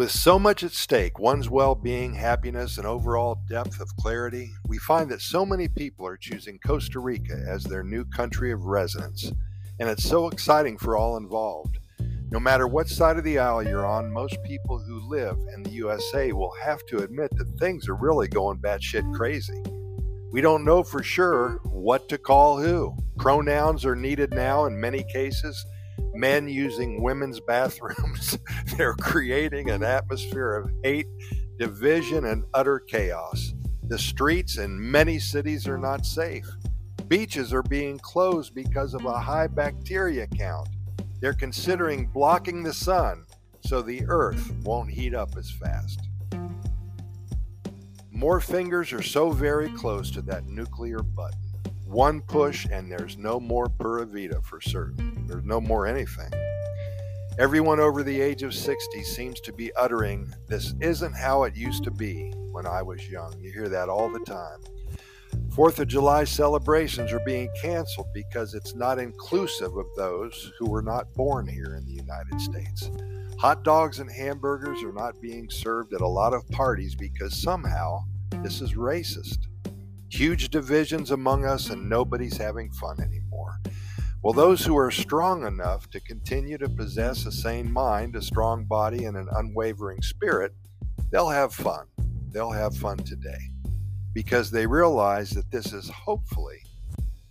With so much at stake, one's well being, happiness, and overall depth of clarity, we find that so many people are choosing Costa Rica as their new country of residence. And it's so exciting for all involved. No matter what side of the aisle you're on, most people who live in the USA will have to admit that things are really going batshit crazy. We don't know for sure what to call who. Pronouns are needed now in many cases men using women's bathrooms. They're creating an atmosphere of hate, division, and utter chaos. The streets in many cities are not safe. Beaches are being closed because of a high bacteria count. They're considering blocking the sun so the earth won't heat up as fast. More fingers are so very close to that nuclear button. One push, and there's no more Pura Vida for certain. There's no more anything. Everyone over the age of 60 seems to be uttering, This isn't how it used to be when I was young. You hear that all the time. Fourth of July celebrations are being canceled because it's not inclusive of those who were not born here in the United States. Hot dogs and hamburgers are not being served at a lot of parties because somehow this is racist. Huge divisions among us, and nobody's having fun anymore. Well, those who are strong enough to continue to possess a sane mind, a strong body, and an unwavering spirit, they'll have fun. They'll have fun today because they realize that this is hopefully,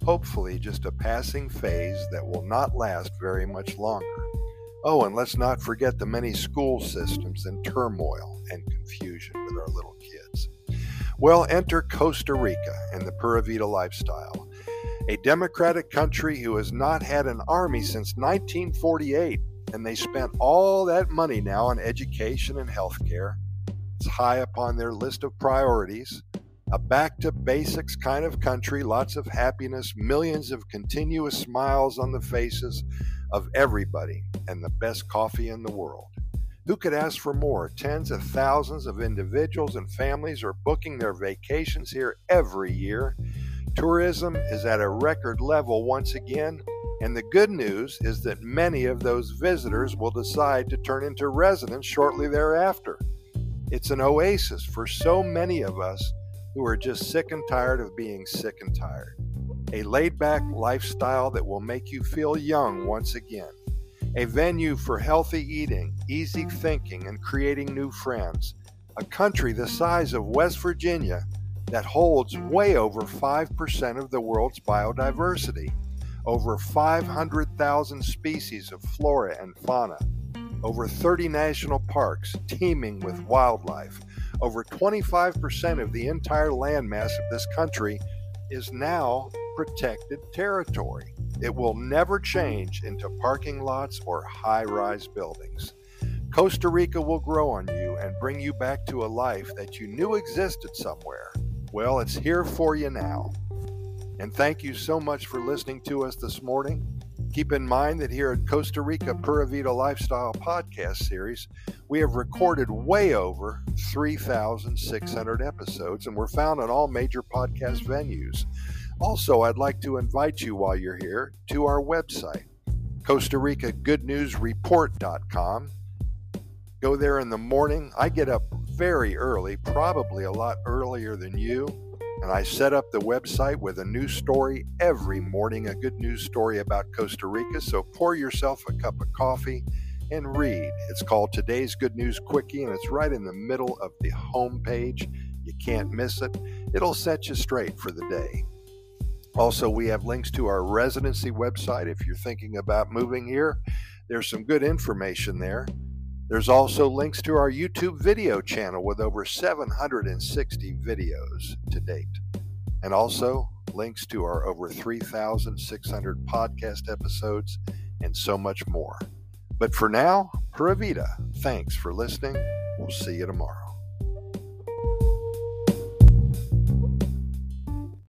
hopefully just a passing phase that will not last very much longer. Oh, and let's not forget the many school systems in turmoil and confusion with our little kids. Well, enter Costa Rica and the Pura Vida lifestyle. A democratic country who has not had an army since 1948, and they spent all that money now on education and health care. It's high upon their list of priorities. A back to basics kind of country, lots of happiness, millions of continuous smiles on the faces of everybody, and the best coffee in the world. Who could ask for more? Tens of thousands of individuals and families are booking their vacations here every year. Tourism is at a record level once again, and the good news is that many of those visitors will decide to turn into residents shortly thereafter. It's an oasis for so many of us who are just sick and tired of being sick and tired. A laid back lifestyle that will make you feel young once again a venue for healthy eating, easy thinking, and creating new friends. A country the size of West Virginia that holds way over 5% of the world's biodiversity, over 500,000 species of flora and fauna, over 30 national parks teeming with wildlife. Over 25% of the entire landmass of this country is now protected territory. It will never change into parking lots or high rise buildings. Costa Rica will grow on you and bring you back to a life that you knew existed somewhere. Well, it's here for you now. And thank you so much for listening to us this morning. Keep in mind that here at Costa Rica Pura Vida Lifestyle Podcast Series, we have recorded way over 3,600 episodes, and we're found on all major podcast venues. Also, I'd like to invite you while you're here to our website, Costa Rica Good News Report.com. Go there in the morning. I get up very early, probably a lot earlier than you, and I set up the website with a new story every morning, a good news story about Costa Rica. So pour yourself a cup of coffee and read. It's called Today's Good News Quickie, and it's right in the middle of the home page. You can't miss it. It'll set you straight for the day. Also, we have links to our residency website if you're thinking about moving here. There's some good information there. There's also links to our YouTube video channel with over 760 videos to date. And also links to our over 3,600 podcast episodes and so much more. But for now, Pura Vida, thanks for listening. We'll see you tomorrow.